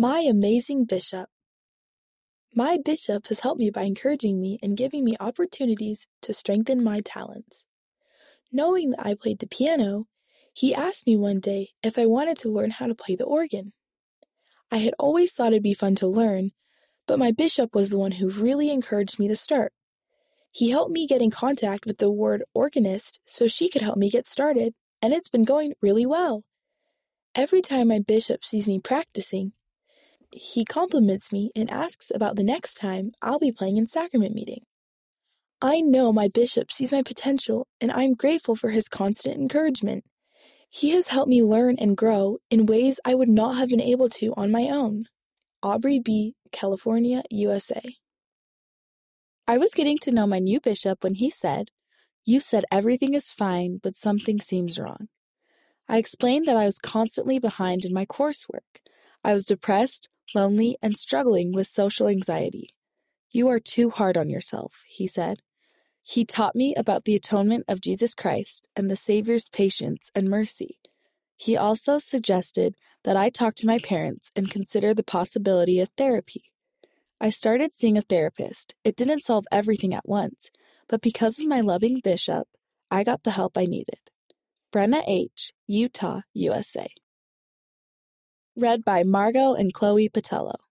My amazing bishop. My bishop has helped me by encouraging me and giving me opportunities to strengthen my talents. Knowing that I played the piano, he asked me one day if I wanted to learn how to play the organ. I had always thought it'd be fun to learn, but my bishop was the one who really encouraged me to start. He helped me get in contact with the ward organist so she could help me get started, and it's been going really well. Every time my bishop sees me practicing, he compliments me and asks about the next time I'll be playing in sacrament meeting. I know my bishop sees my potential, and I'm grateful for his constant encouragement. He has helped me learn and grow in ways I would not have been able to on my own. Aubrey B., California, USA. I was getting to know my new bishop when he said, You said everything is fine, but something seems wrong. I explained that I was constantly behind in my coursework. I was depressed, lonely, and struggling with social anxiety. You are too hard on yourself, he said. He taught me about the atonement of Jesus Christ and the Savior's patience and mercy. He also suggested that I talk to my parents and consider the possibility of therapy. I started seeing a therapist. It didn't solve everything at once, but because of my loving bishop, I got the help I needed. Brenna H., Utah, USA. Read by Margot and Chloe Patello.